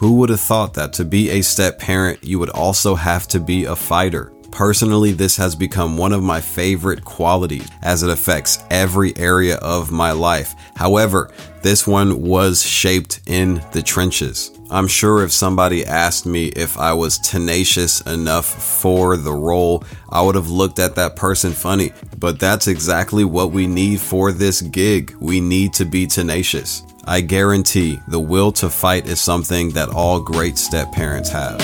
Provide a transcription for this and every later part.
Who would have thought that to be a step parent, you would also have to be a fighter? Personally, this has become one of my favorite qualities as it affects every area of my life. However, this one was shaped in the trenches. I'm sure if somebody asked me if I was tenacious enough for the role, I would have looked at that person funny. But that's exactly what we need for this gig. We need to be tenacious. I guarantee the will to fight is something that all great step parents have.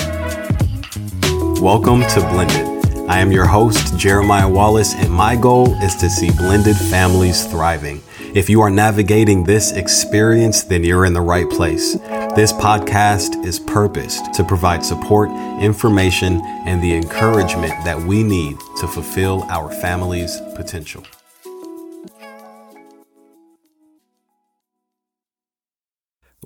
Welcome to Blended. I am your host, Jeremiah Wallace, and my goal is to see blended families thriving. If you are navigating this experience, then you're in the right place. This podcast is purposed to provide support, information, and the encouragement that we need to fulfill our family's potential.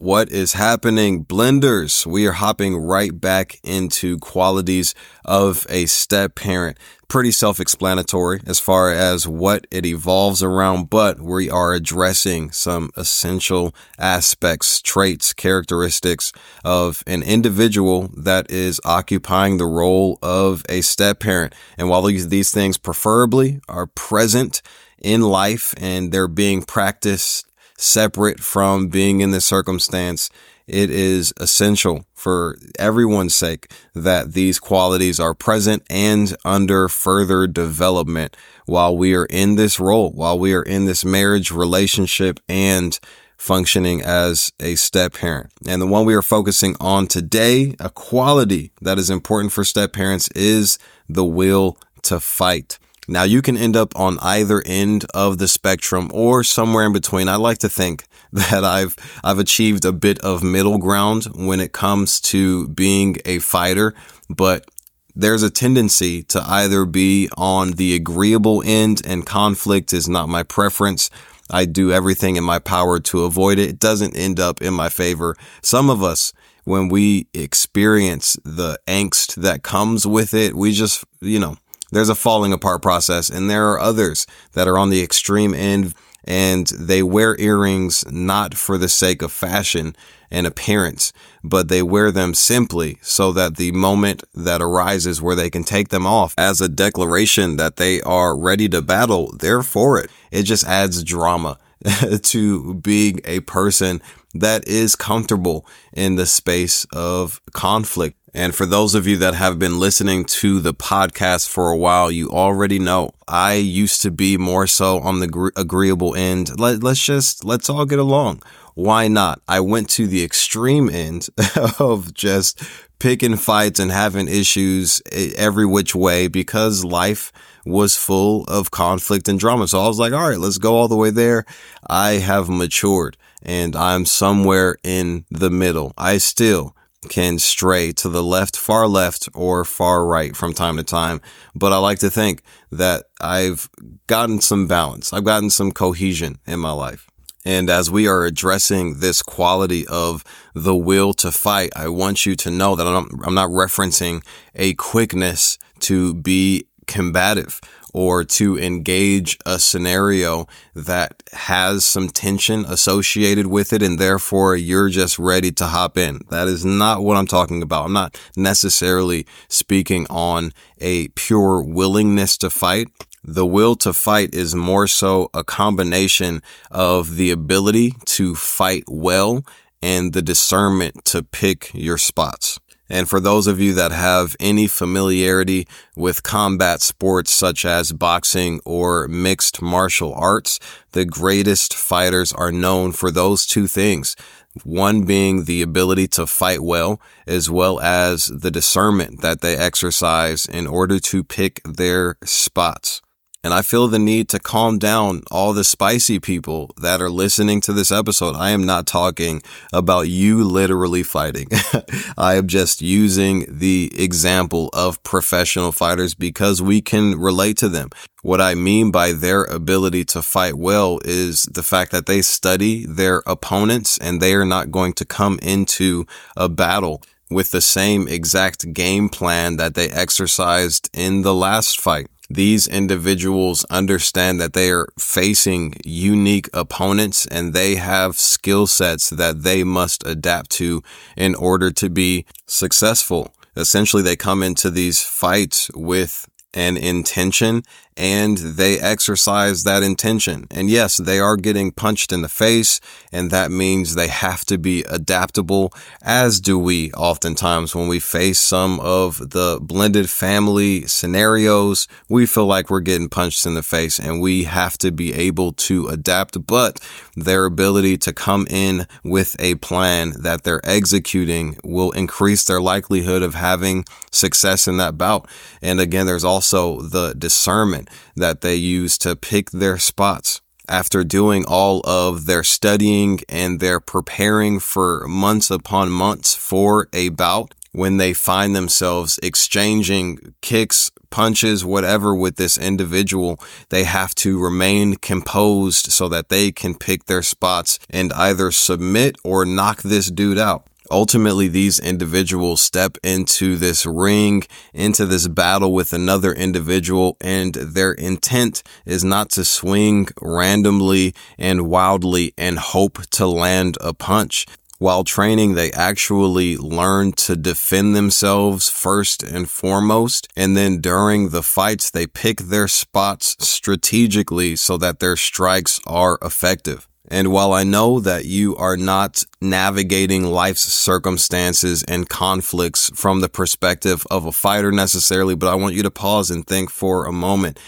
What is happening, blenders? We are hopping right back into qualities of a step parent. Pretty self explanatory as far as what it evolves around, but we are addressing some essential aspects, traits, characteristics of an individual that is occupying the role of a step parent. And while these, these things preferably are present in life and they're being practiced separate from being in this circumstance, it is essential for everyone's sake that these qualities are present and under further development while we are in this role, while we are in this marriage relationship and functioning as a step parent. And the one we are focusing on today, a quality that is important for step parents is the will to fight. Now you can end up on either end of the spectrum or somewhere in between. I like to think that I've I've achieved a bit of middle ground when it comes to being a fighter, but there's a tendency to either be on the agreeable end and conflict is not my preference. I do everything in my power to avoid it. It doesn't end up in my favor. Some of us when we experience the angst that comes with it, we just, you know, there's a falling apart process. And there are others that are on the extreme end and they wear earrings not for the sake of fashion and appearance, but they wear them simply so that the moment that arises where they can take them off as a declaration that they are ready to battle, they're for it. It just adds drama to being a person that is comfortable in the space of conflict. And for those of you that have been listening to the podcast for a while, you already know I used to be more so on the agreeable end. Let, let's just, let's all get along. Why not? I went to the extreme end of just picking fights and having issues every which way because life was full of conflict and drama. So I was like, all right, let's go all the way there. I have matured and I'm somewhere in the middle. I still can stray to the left, far left, or far right from time to time. But I like to think that I've gotten some balance. I've gotten some cohesion in my life. And as we are addressing this quality of the will to fight, I want you to know that I'm, I'm not referencing a quickness to be combative or to engage a scenario that has some tension associated with it and therefore you're just ready to hop in. That is not what I'm talking about. I'm not necessarily speaking on a pure willingness to fight. The will to fight is more so a combination of the ability to fight well and the discernment to pick your spots. And for those of you that have any familiarity with combat sports such as boxing or mixed martial arts, the greatest fighters are known for those two things. One being the ability to fight well, as well as the discernment that they exercise in order to pick their spots. And I feel the need to calm down all the spicy people that are listening to this episode. I am not talking about you literally fighting. I am just using the example of professional fighters because we can relate to them. What I mean by their ability to fight well is the fact that they study their opponents and they are not going to come into a battle with the same exact game plan that they exercised in the last fight. These individuals understand that they are facing unique opponents and they have skill sets that they must adapt to in order to be successful. Essentially, they come into these fights with an intention and they exercise that intention. And yes, they are getting punched in the face, and that means they have to be adaptable, as do we oftentimes when we face some of the blended family scenarios. We feel like we're getting punched in the face, and we have to be able to adapt. But their ability to come in with a plan that they're executing will increase their likelihood of having success in that bout. And again, there's also the discernment that they use to pick their spots. After doing all of their studying and their preparing for months upon months for a bout, when they find themselves exchanging kicks, punches, whatever with this individual, they have to remain composed so that they can pick their spots and either submit or knock this dude out ultimately these individuals step into this ring, into this battle with another individual, and their intent is not to swing randomly and wildly and hope to land a punch. While training, they actually learn to defend themselves first and foremost. And then during the fights, they pick their spots strategically so that their strikes are effective. And while I know that you are not navigating life's circumstances and conflicts from the perspective of a fighter necessarily, but I want you to pause and think for a moment.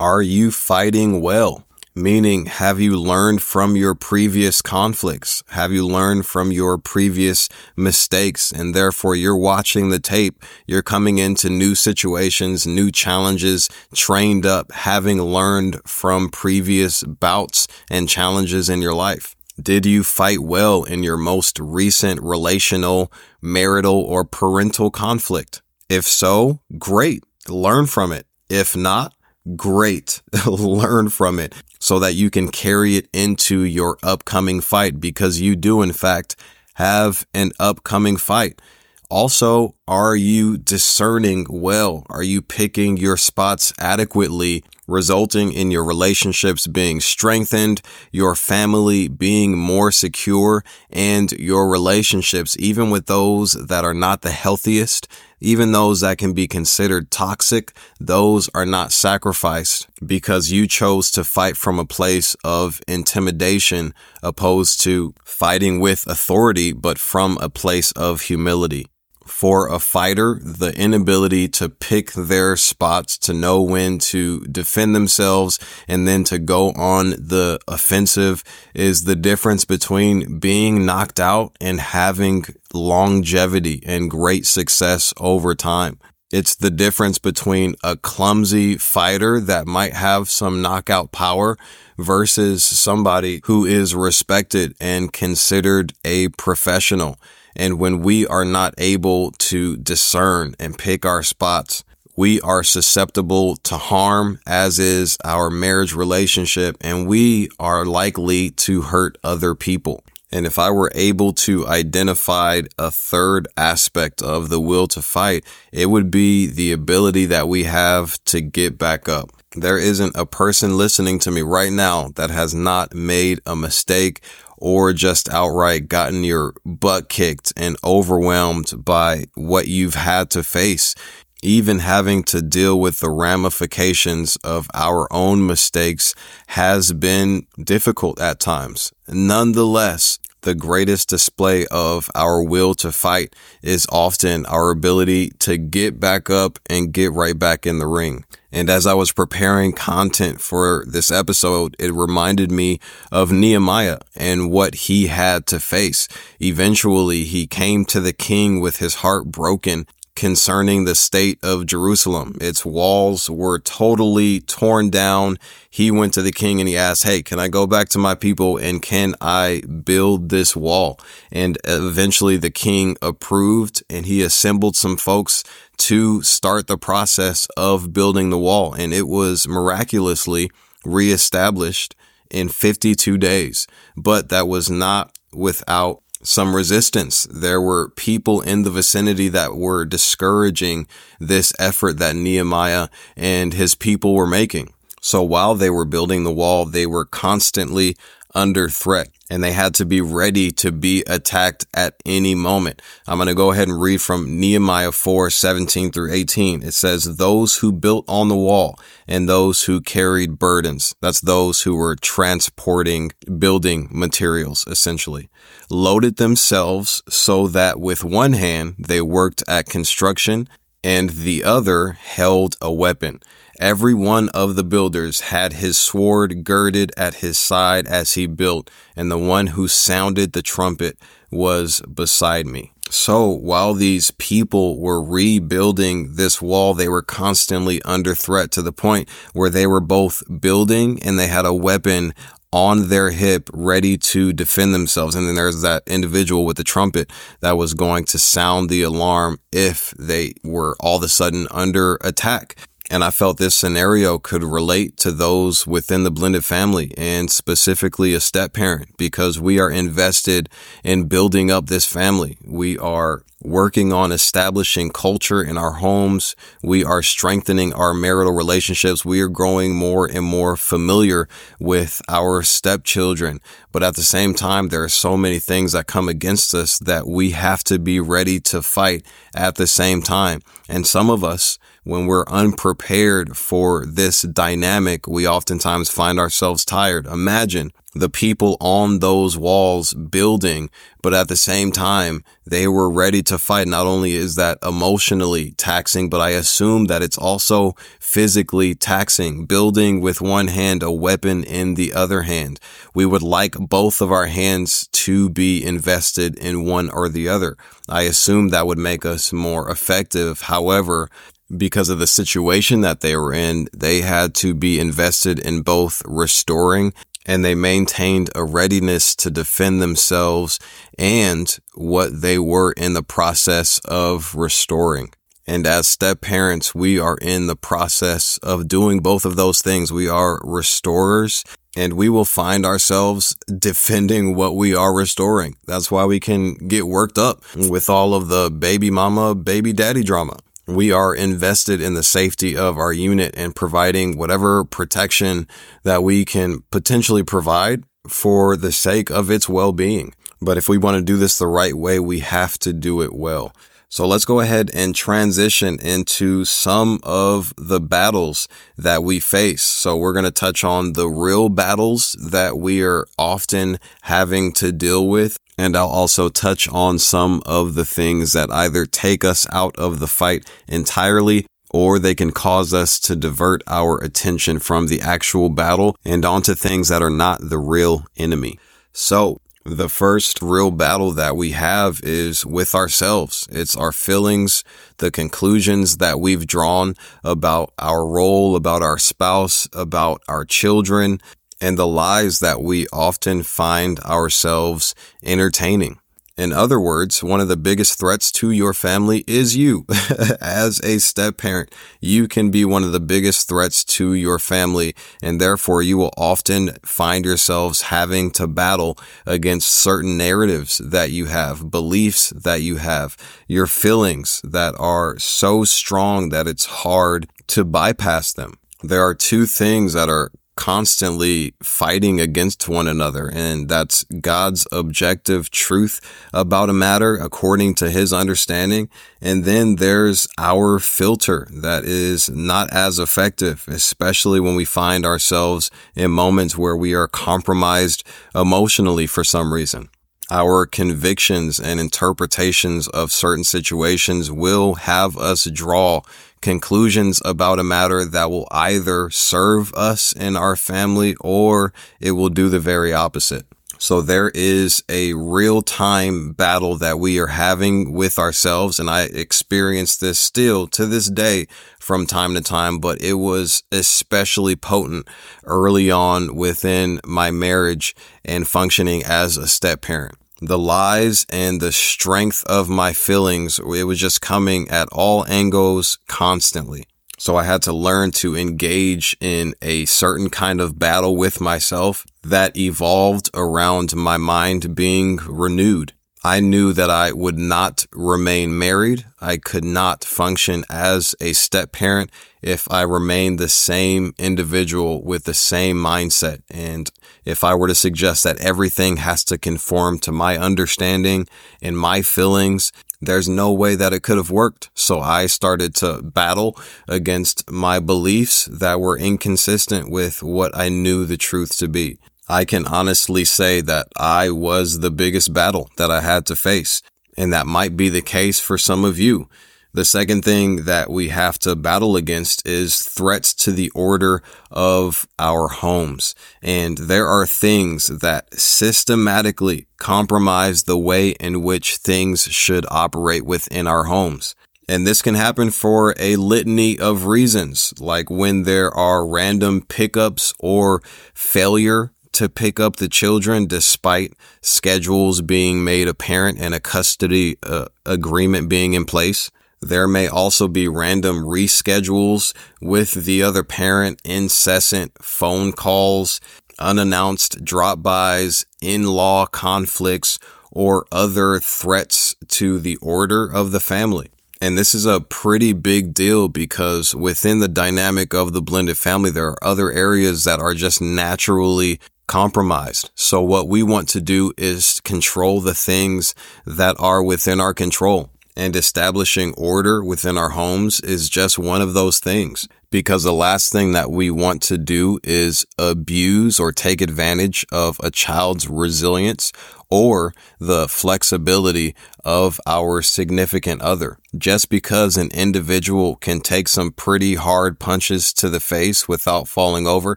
Are you fighting well? Meaning, have you learned from your previous conflicts? Have you learned from your previous mistakes? And therefore, you're watching the tape. You're coming into new situations, new challenges, trained up, having learned from previous bouts and challenges in your life. Did you fight well in your most recent relational, marital, or parental conflict? If so, great. Learn from it. If not, great. Learn from it so that you can carry it into your upcoming fight because you do, in fact, have an upcoming fight. Also, are you discerning well? Are you picking your spots adequately, resulting in your relationships being strengthened, your family being more secure, and your relationships, even with those that are not the healthiest, even those that can be considered toxic, those are not sacrificed because you chose to fight from a place of intimidation opposed to fighting with authority, but from a place of humility for a fighter, the inability to pick their spots, to know when to defend themselves and then to go on the offensive is the difference between being knocked out and having longevity and great success over time. It's the difference between a clumsy fighter that might have some knockout power versus somebody who is respected and considered a professional. And when we are not able to discern and pick our spots, we are susceptible to harm, as is our marriage relationship, and we are likely to hurt other people. And if I were able to identify a third aspect of the will to fight, it would be the ability that we have to get back up. There isn't a person listening to me right now that has not made a mistake or just outright gotten your butt kicked and overwhelmed by what you've had to face. Even having to deal with the ramifications of our own mistakes has been difficult at times. Nonetheless, the greatest display of our will to fight is often our ability to get back up and get right back in the ring. And as I was preparing content for this episode, it reminded me of Nehemiah and what he had to face. Eventually, he came to the king with his heart broken concerning the state of Jerusalem. Its walls were totally torn down. He went to the king and he asked, Hey, can I go back to my people and can I build this wall? And eventually the king approved and he assembled some folks to start the process of building the wall. And it was miraculously reestablished in 52 days. But that was not without some resistance. There were people in the vicinity that were discouraging this effort that Nehemiah and his people were making. So while they were building the wall, they were constantly under threat and they had to be ready to be attacked at any moment. I'm going to go ahead and read from Nehemiah 4, 17 through 18. It says, those who built on the wall and those who carried burdens. That's those who were transporting building materials, essentially, loaded themselves so that with one hand they worked at construction and the other held a weapon. Every one of the builders had his sword girded at his side as he built, and the one who sounded the trumpet was beside me. So while these people were rebuilding this wall, they were constantly under threat to the point where they were both building and they had a weapon on their hip ready to defend themselves. And then there's that individual with the trumpet that was going to sound the alarm if they were all of a sudden under attack. And I felt this scenario could relate to those within the blended family and specifically a step parent because we are invested in building up this family. We are working on establishing culture in our homes. We are strengthening our marital relationships. We are growing more and more familiar with our stepchildren. But at the same time, there are so many things that come against us that we have to be ready to fight at the same time. And some of us, when we're unprepared for this dynamic, we oftentimes find ourselves tired. Imagine the people on those walls building, but at the same time, they were ready to fight. Not only is that emotionally taxing, but I assume that it's also physically taxing, building with one hand, a weapon in the other hand. We would like both of our hands to be invested in one or the other. I assume that would make us more effective. However, because of the situation that they were in, they had to be invested in both restoring and they maintained a readiness to defend themselves and what they were in the process of restoring. And as step parents, we are in the process of doing both of those things. We are restorers and we will find ourselves defending what we are restoring. That's why we can get worked up with all of the baby mama, baby daddy drama we are invested in the safety of our unit and providing whatever protection that we can potentially provide for the sake of its well-being. But if we want to do this the right way, we have to do it well. So let's go ahead and transition into some of the battles that we face. So we're going to touch on the real battles that we are often having to deal with and I'll also touch on some of the things that either take us out of the fight entirely or they can cause us to divert our attention from the actual battle and onto things that are not the real enemy. So the first real battle that we have is with ourselves. It's our feelings, the conclusions that we've drawn about our role, about our spouse, about our children, and the lies that we often find ourselves entertaining. In other words, one of the biggest threats to your family is you. As a step parent, you can be one of the biggest threats to your family, and therefore you will often find yourselves having to battle against certain narratives that you have, beliefs that you have, your feelings that are so strong that it's hard to bypass them. There are two things that are constantly fighting against one another. And that's God's objective truth about a matter according to his understanding. And then there's our filter that is not as effective, especially when we find ourselves in moments where we are compromised emotionally for some reason our convictions and interpretations of certain situations will have us draw conclusions about a matter that will either serve us and our family or it will do the very opposite. So there is a real time battle that we are having with ourselves. And I experience this still to this day from time to time, but it was especially potent early on within my marriage and functioning as a step parent the lies and the strength of my feelings, it was just coming at all angles constantly. So I had to learn to engage in a certain kind of battle with myself that evolved around my mind being renewed. I knew that I would not remain married. I could not function as a step parent if I remained the same individual with the same mindset. And if I were to suggest that everything has to conform to my understanding and my feelings, there's no way that it could have worked. So I started to battle against my beliefs that were inconsistent with what I knew the truth to be. I can honestly say that I was the biggest battle that I had to face. And that might be the case for some of you. The second thing that we have to battle against is threats to the order of our homes. And there are things that systematically compromise the way in which things should operate within our homes. And this can happen for a litany of reasons, like when there are random pickups or failure to pick up the children despite schedules being made apparent and a custody uh, agreement being in place. There may also be random reschedules with the other parent, incessant phone calls, unannounced drop-bys, in-law conflicts, or other threats to the order of the family. And this is a pretty big deal because within the dynamic of the blended family, there are other areas that are just naturally compromised. So what we want to do is control the things that are within our control. And establishing order within our homes is just one of those things because the last thing that we want to do is abuse or take advantage of a child's resilience or the flexibility of our significant other. Just because an individual can take some pretty hard punches to the face without falling over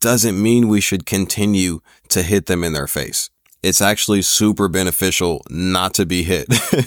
doesn't mean we should continue to hit them in their face it's actually super beneficial not to be hit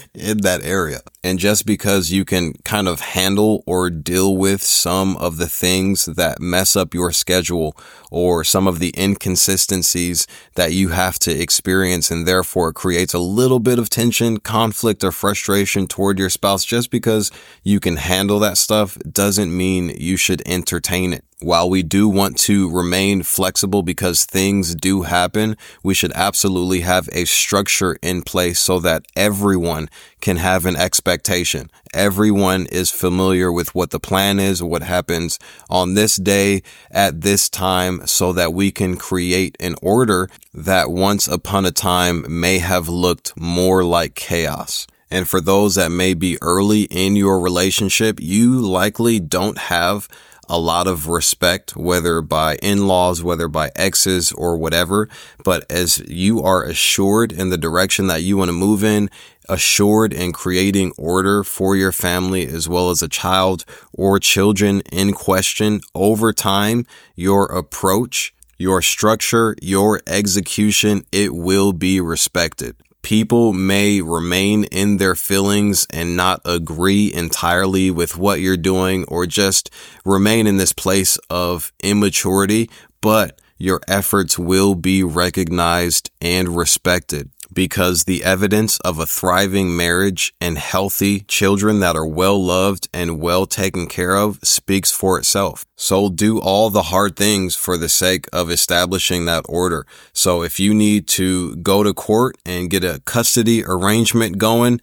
in that area. And just because you can kind of handle or deal with some of the things that mess up your schedule or some of the inconsistencies that you have to experience and therefore creates a little bit of tension, conflict or frustration toward your spouse just because you can handle that stuff doesn't mean you should entertain it. While we do want to remain flexible because things do happen, we should absolutely have a structure in place so that everyone can have an expectation. Everyone is familiar with what the plan is, what happens on this day at this time so that we can create an order that once upon a time may have looked more like chaos. And for those that may be early in your relationship, you likely don't have a lot of respect, whether by in-laws, whether by exes or whatever. But as you are assured in the direction that you want to move in, assured in creating order for your family as well as a child or children in question over time, your approach, your structure, your execution, it will be respected people may remain in their feelings and not agree entirely with what you're doing or just remain in this place of immaturity, but your efforts will be recognized and respected because the evidence of a thriving marriage and healthy children that are well loved and well taken care of speaks for itself. So do all the hard things for the sake of establishing that order. So if you need to go to court and get a custody arrangement going,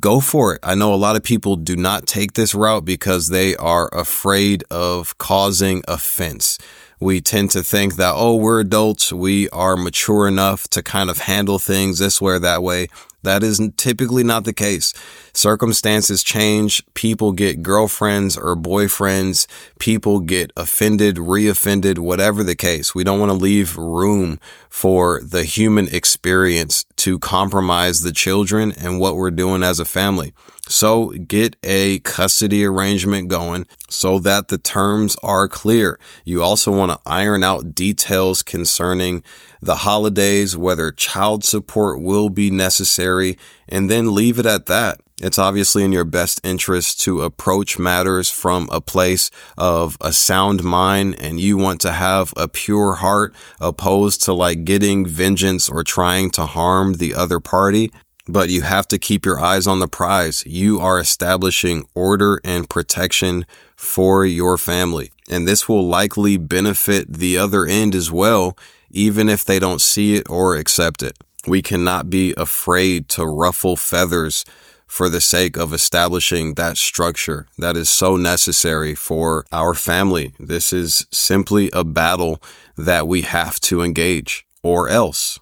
go for it. I know a lot of people do not take this route because they are afraid of causing offense we tend to think that, oh, we're adults. We are mature enough to kind of handle things this way or that way. That is typically not the case. Circumstances change. People get girlfriends or boyfriends. People get offended, reoffended, whatever the case. We don't want to leave room for the human experience to compromise the children and what we're doing as a family. So get a custody arrangement going so that the terms are clear. You also want to iron out details concerning the holidays, whether child support will be necessary, and then leave it at that. It's obviously in your best interest to approach matters from a place of a sound mind and you want to have a pure heart opposed to like getting vengeance or trying to harm the other party. But you have to keep your eyes on the prize. You are establishing order and protection for your family. And this will likely benefit the other end as well, even if they don't see it or accept it. We cannot be afraid to ruffle feathers for the sake of establishing that structure that is so necessary for our family. This is simply a battle that we have to engage or else.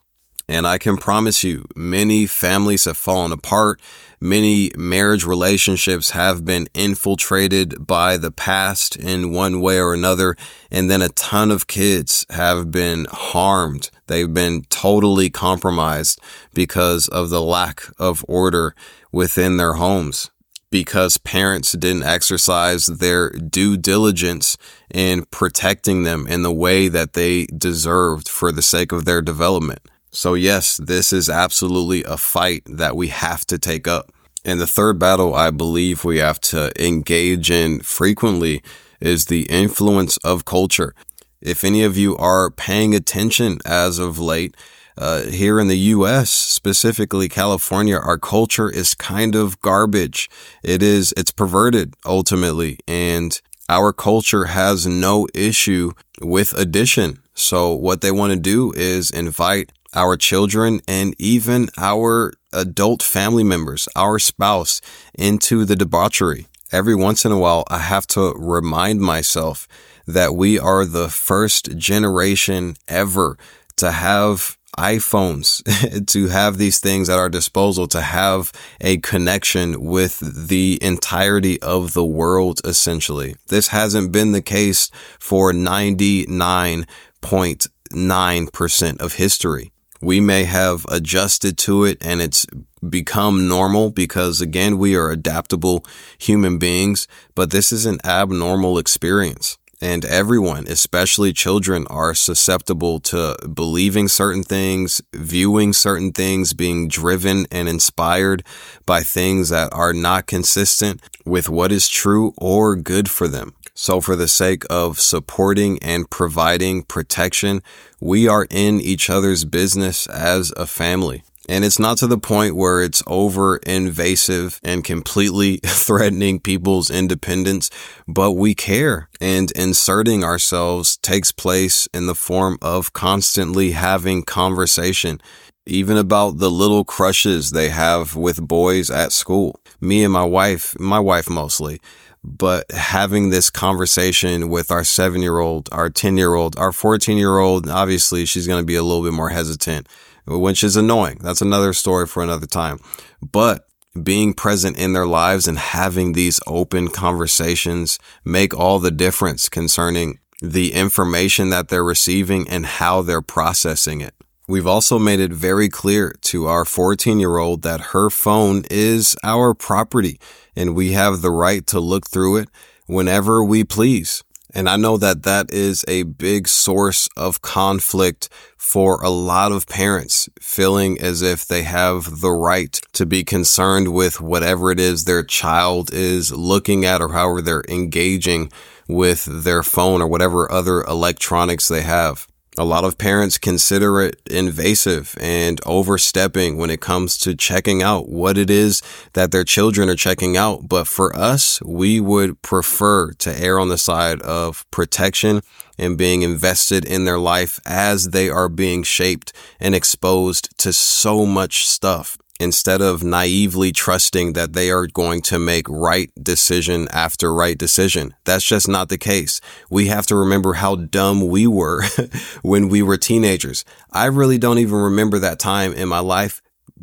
And I can promise you, many families have fallen apart. Many marriage relationships have been infiltrated by the past in one way or another. And then a ton of kids have been harmed. They've been totally compromised because of the lack of order within their homes because parents didn't exercise their due diligence in protecting them in the way that they deserved for the sake of their development. So, yes, this is absolutely a fight that we have to take up. And the third battle I believe we have to engage in frequently is the influence of culture. If any of you are paying attention as of late, uh, here in the U.S., specifically California, our culture is kind of garbage. It is, it's perverted ultimately. And our culture has no issue with addition. So what they want to do is invite our children and even our adult family members, our spouse into the debauchery. Every once in a while, I have to remind myself that we are the first generation ever to have iPhones, to have these things at our disposal, to have a connection with the entirety of the world, essentially. This hasn't been the case for 99.9% of history. We may have adjusted to it and it's become normal because again, we are adaptable human beings, but this is an abnormal experience. And everyone, especially children, are susceptible to believing certain things, viewing certain things, being driven and inspired by things that are not consistent with what is true or good for them. So, for the sake of supporting and providing protection, we are in each other's business as a family. And it's not to the point where it's over invasive and completely threatening people's independence, but we care. And inserting ourselves takes place in the form of constantly having conversation, even about the little crushes they have with boys at school. Me and my wife, my wife mostly, but having this conversation with our seven year old, our 10 year old, our 14 year old, obviously she's going to be a little bit more hesitant which is annoying. That's another story for another time. But being present in their lives and having these open conversations make all the difference concerning the information that they're receiving and how they're processing it. We've also made it very clear to our 14 year old that her phone is our property and we have the right to look through it whenever we please. And I know that that is a big source of conflict for a lot of parents feeling as if they have the right to be concerned with whatever it is their child is looking at or however they're engaging with their phone or whatever other electronics they have. A lot of parents consider it invasive and overstepping when it comes to checking out what it is that their children are checking out. But for us, we would prefer to err on the side of protection and being invested in their life as they are being shaped and exposed to so much stuff instead of naively trusting that they are going to make right decision after right decision. That's just not the case. We have to remember how dumb we were when we were teenagers. I really don't even remember that time in my life.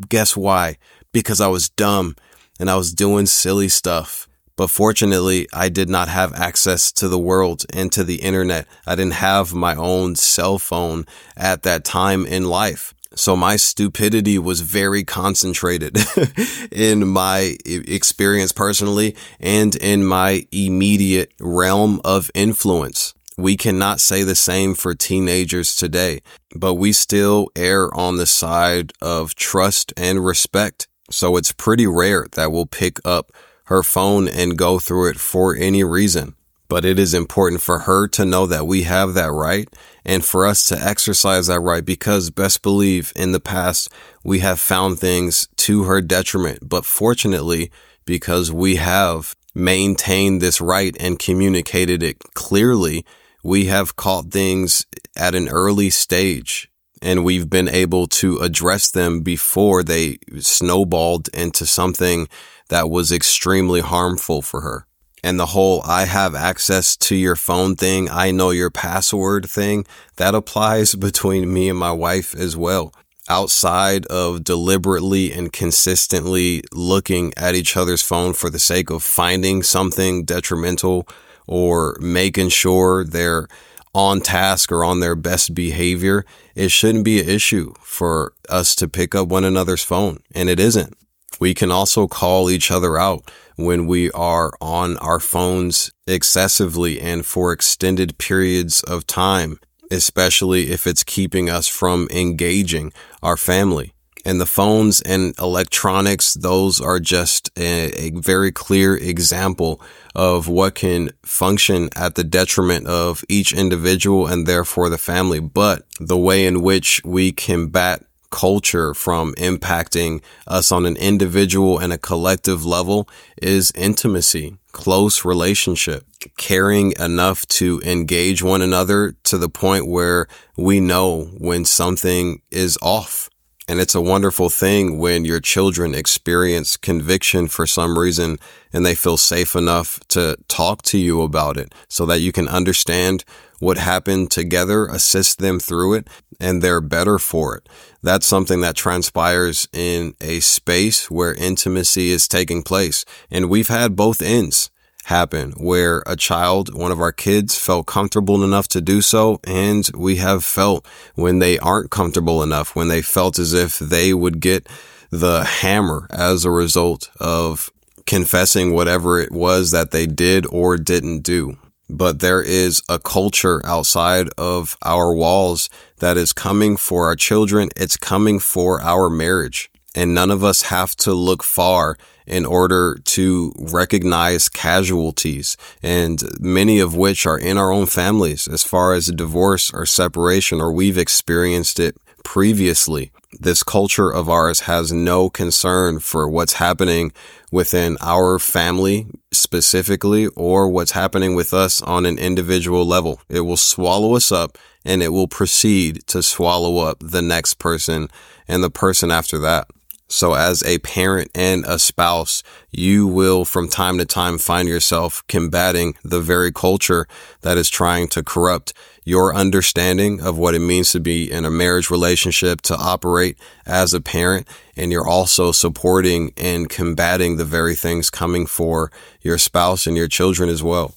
Guess why? Because I was dumb and I was doing silly stuff. But fortunately, I did not have access to the world and to the internet. I didn't have my own cell phone at that time in life. So my stupidity was very concentrated in my experience personally and in my immediate realm of influence. We cannot say the same for teenagers today, but we still err on the side of trust and respect. So it's pretty rare that we'll pick up her phone and go through it for any reason. But it is important for her to know that we have that right and for us to exercise that right because best believe in the past we have found things to her detriment. But fortunately, because we have maintained this right and communicated it clearly, we have caught things at an early stage and we've been able to address them before they snowballed into something that was extremely harmful for her. And the whole I have access to your phone thing, I know your password thing, that applies between me and my wife as well. Outside of deliberately and consistently looking at each other's phone for the sake of finding something detrimental or making sure they're on task or on their best behavior, it shouldn't be an issue for us to pick up one another's phone. And it isn't. We can also call each other out when we are on our phones excessively and for extended periods of time, especially if it's keeping us from engaging our family. And the phones and electronics, those are just a, a, very clear example of what can function at the detriment of each individual and therefore the family. But the way in which we combat culture from impacting us on an individual and a collective level is intimacy, close relationship, caring enough to engage one another to the point where we know when something is off. And it's a wonderful thing when your children experience conviction for some reason and they feel safe enough to talk to you about it so that you can understand what happened together, assist them through it, and they're better for it. That's something that transpires in a space where intimacy is taking place. And we've had both ends happen where a child, one of our kids felt comfortable enough to do so. And we have felt when they aren't comfortable enough, when they felt as if they would get the hammer as a result of confessing whatever it was that they did or didn't do. But there is a culture outside of our walls that is coming for our children. It's coming for our marriage. And none of us have to look far in order to recognize casualties and many of which are in our own families as far as divorce or separation or we've experienced it previously. This culture of ours has no concern for what's happening within our family specifically or what's happening with us on an individual level. It will swallow us up and it will proceed to swallow up the next person and the person after that. So as a parent and a spouse, you will from time to time find yourself combating the very culture that is trying to corrupt your understanding of what it means to be in a marriage relationship, to operate as a parent. And you're also supporting and combating the very things coming for your spouse and your children as well.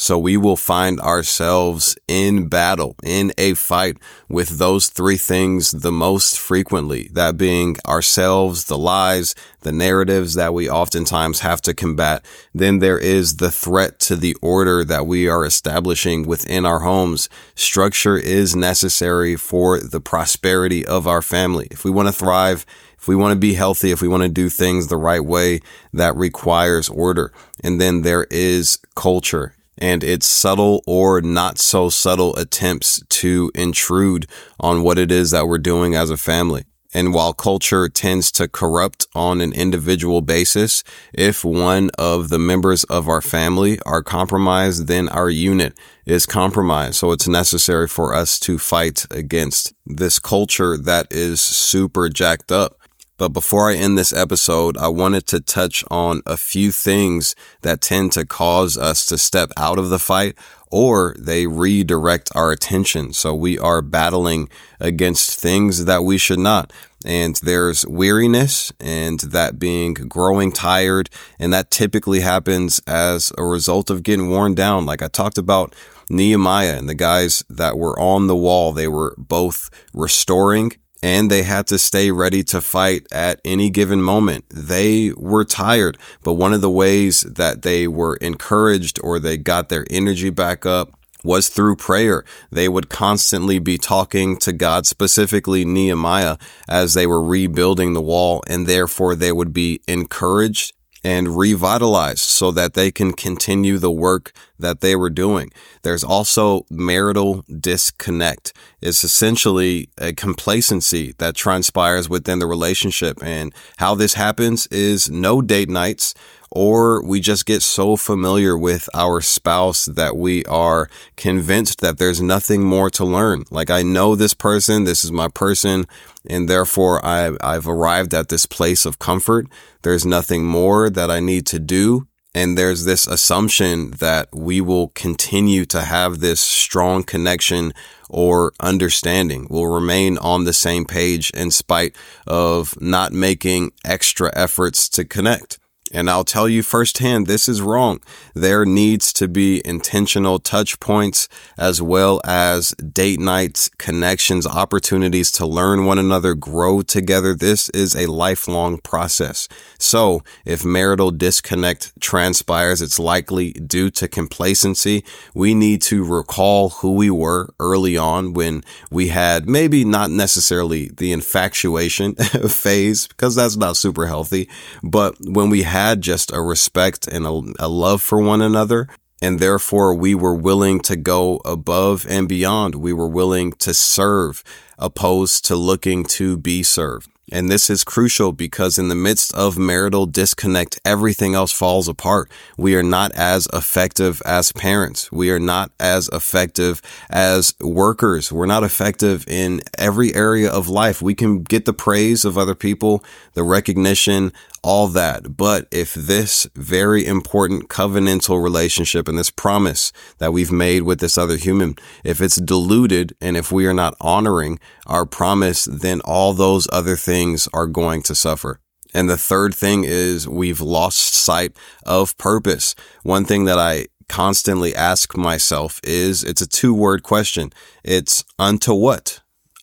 So we will find ourselves in battle, in a fight with those three things the most frequently. That being ourselves, the lies, the narratives that we oftentimes have to combat. Then there is the threat to the order that we are establishing within our homes. Structure is necessary for the prosperity of our family. If we want to thrive, if we want to be healthy, if we want to do things the right way, that requires order. And then there is culture and its subtle or not so subtle attempts to intrude on what it is that we're doing as a family. And while culture tends to corrupt on an individual basis, if one of the members of our family are compromised, then our unit is compromised. So it's necessary for us to fight against this culture that is super jacked up. But before I end this episode, I wanted to touch on a few things that tend to cause us to step out of the fight or they redirect our attention. So we are battling against things that we should not. And there's weariness and that being growing tired. And that typically happens as a result of getting worn down. Like I talked about Nehemiah and the guys that were on the wall, they were both restoring and they had to stay ready to fight at any given moment. They were tired, but one of the ways that they were encouraged or they got their energy back up was through prayer. They would constantly be talking to God, specifically Nehemiah, as they were rebuilding the wall, and therefore they would be encouraged and revitalized so that they can continue the work that they were doing. There's also marital disconnect. It's essentially a complacency that transpires within the relationship. And how this happens is no date nights or we just get so familiar with our spouse that we are convinced that there's nothing more to learn. Like I know this person, this is my person, and therefore I, I've arrived at this place of comfort. There's nothing more that I need to do. And there's this assumption that we will continue to have this strong connection or understanding. We'll remain on the same page in spite of not making extra efforts to connect. And I'll tell you firsthand, this is wrong. There needs to be intentional touch points as well as date nights, connections, opportunities to learn one another, grow together. This is a lifelong process. So if marital disconnect transpires, it's likely due to complacency. We need to recall who we were early on when we had maybe not necessarily the infatuation phase because that's not super healthy, but when we had had just a respect and a, a love for one another. And therefore, we were willing to go above and beyond. We were willing to serve opposed to looking to be served. And this is crucial because in the midst of marital disconnect, everything else falls apart. We are not as effective as parents. We are not as effective as workers. We're not effective in every area of life. We can get the praise of other people, the recognition, all that. But if this very important covenantal relationship and this promise that we've made with this other human, if it's diluted and if we are not honoring our promise, then all those other things are going to suffer. And the third thing is we've lost sight of purpose. One thing that I constantly ask myself is it's a two word question. It's unto what?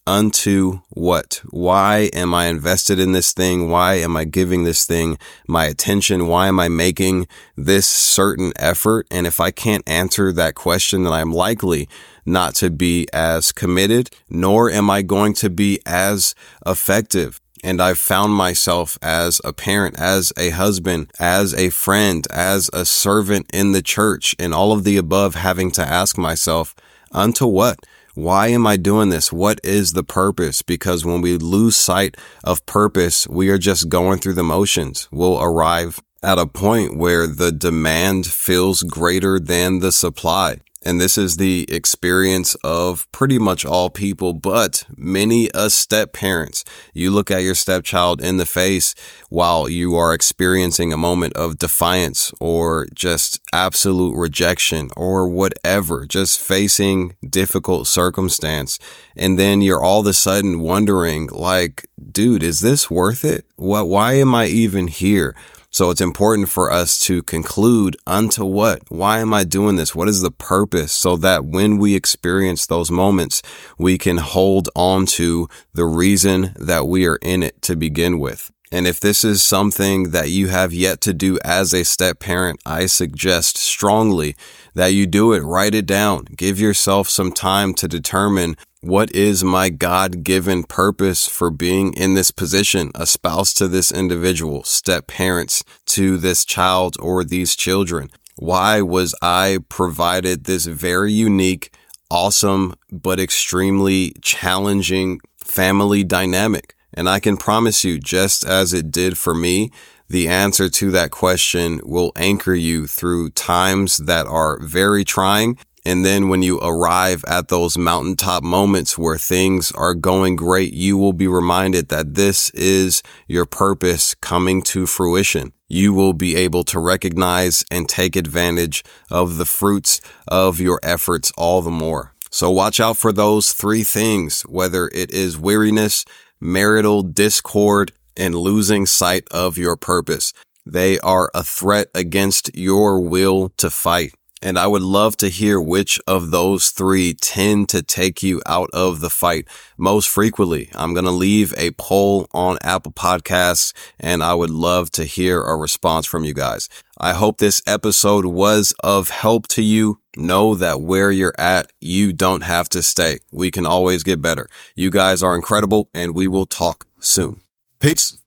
Unto what? Why am I invested in this thing? Why am I giving this thing my attention? Why am I making this certain effort? And if I can't answer that question, then I'm likely not to be as committed, nor am I going to be as effective. And I've found myself as a parent, as a husband, as a friend, as a servant in the church, and all of the above having to ask myself, unto what? Why am I doing this? What is the purpose? Because when we lose sight of purpose, we are just going through the motions. We'll arrive at a point where the demand feels greater than the supply. And this is the experience of pretty much all people, but many a step parents. You look at your stepchild in the face while you are experiencing a moment of defiance or just absolute rejection or whatever, just facing difficult circumstance. And then you're all of a sudden wondering like, dude, is this worth it? What, why am I even here? So it's important for us to conclude unto what? Why am I doing this? What is the purpose? So that when we experience those moments, we can hold on to the reason that we are in it to begin with. And if this is something that you have yet to do as a step parent, I suggest strongly that you do it. Write it down. Give yourself some time to determine what is my God given purpose for being in this position? A spouse to this individual, step parents to this child or these children. Why was I provided this very unique, awesome, but extremely challenging family dynamic? And I can promise you, just as it did for me, the answer to that question will anchor you through times that are very trying and then when you arrive at those mountaintop moments where things are going great, you will be reminded that this is your purpose coming to fruition. You will be able to recognize and take advantage of the fruits of your efforts all the more. So watch out for those three things, whether it is weariness, marital discord, and losing sight of your purpose. They are a threat against your will to fight. And I would love to hear which of those three tend to take you out of the fight most frequently. I'm going to leave a poll on Apple Podcasts and I would love to hear a response from you guys. I hope this episode was of help to you. Know that where you're at, you don't have to stay. We can always get better. You guys are incredible and we will talk soon. Peace.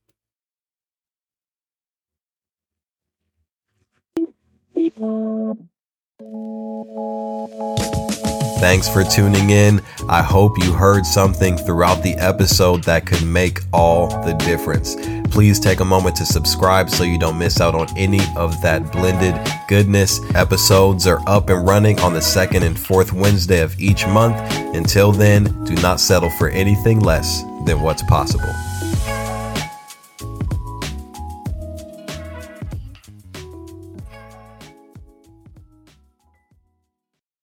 Thanks for tuning in. I hope you heard something throughout the episode that could make all the difference. Please take a moment to subscribe so you don't miss out on any of that blended goodness. Episodes are up and running on the second and fourth Wednesday of each month. Until then, do not settle for anything less than what's possible.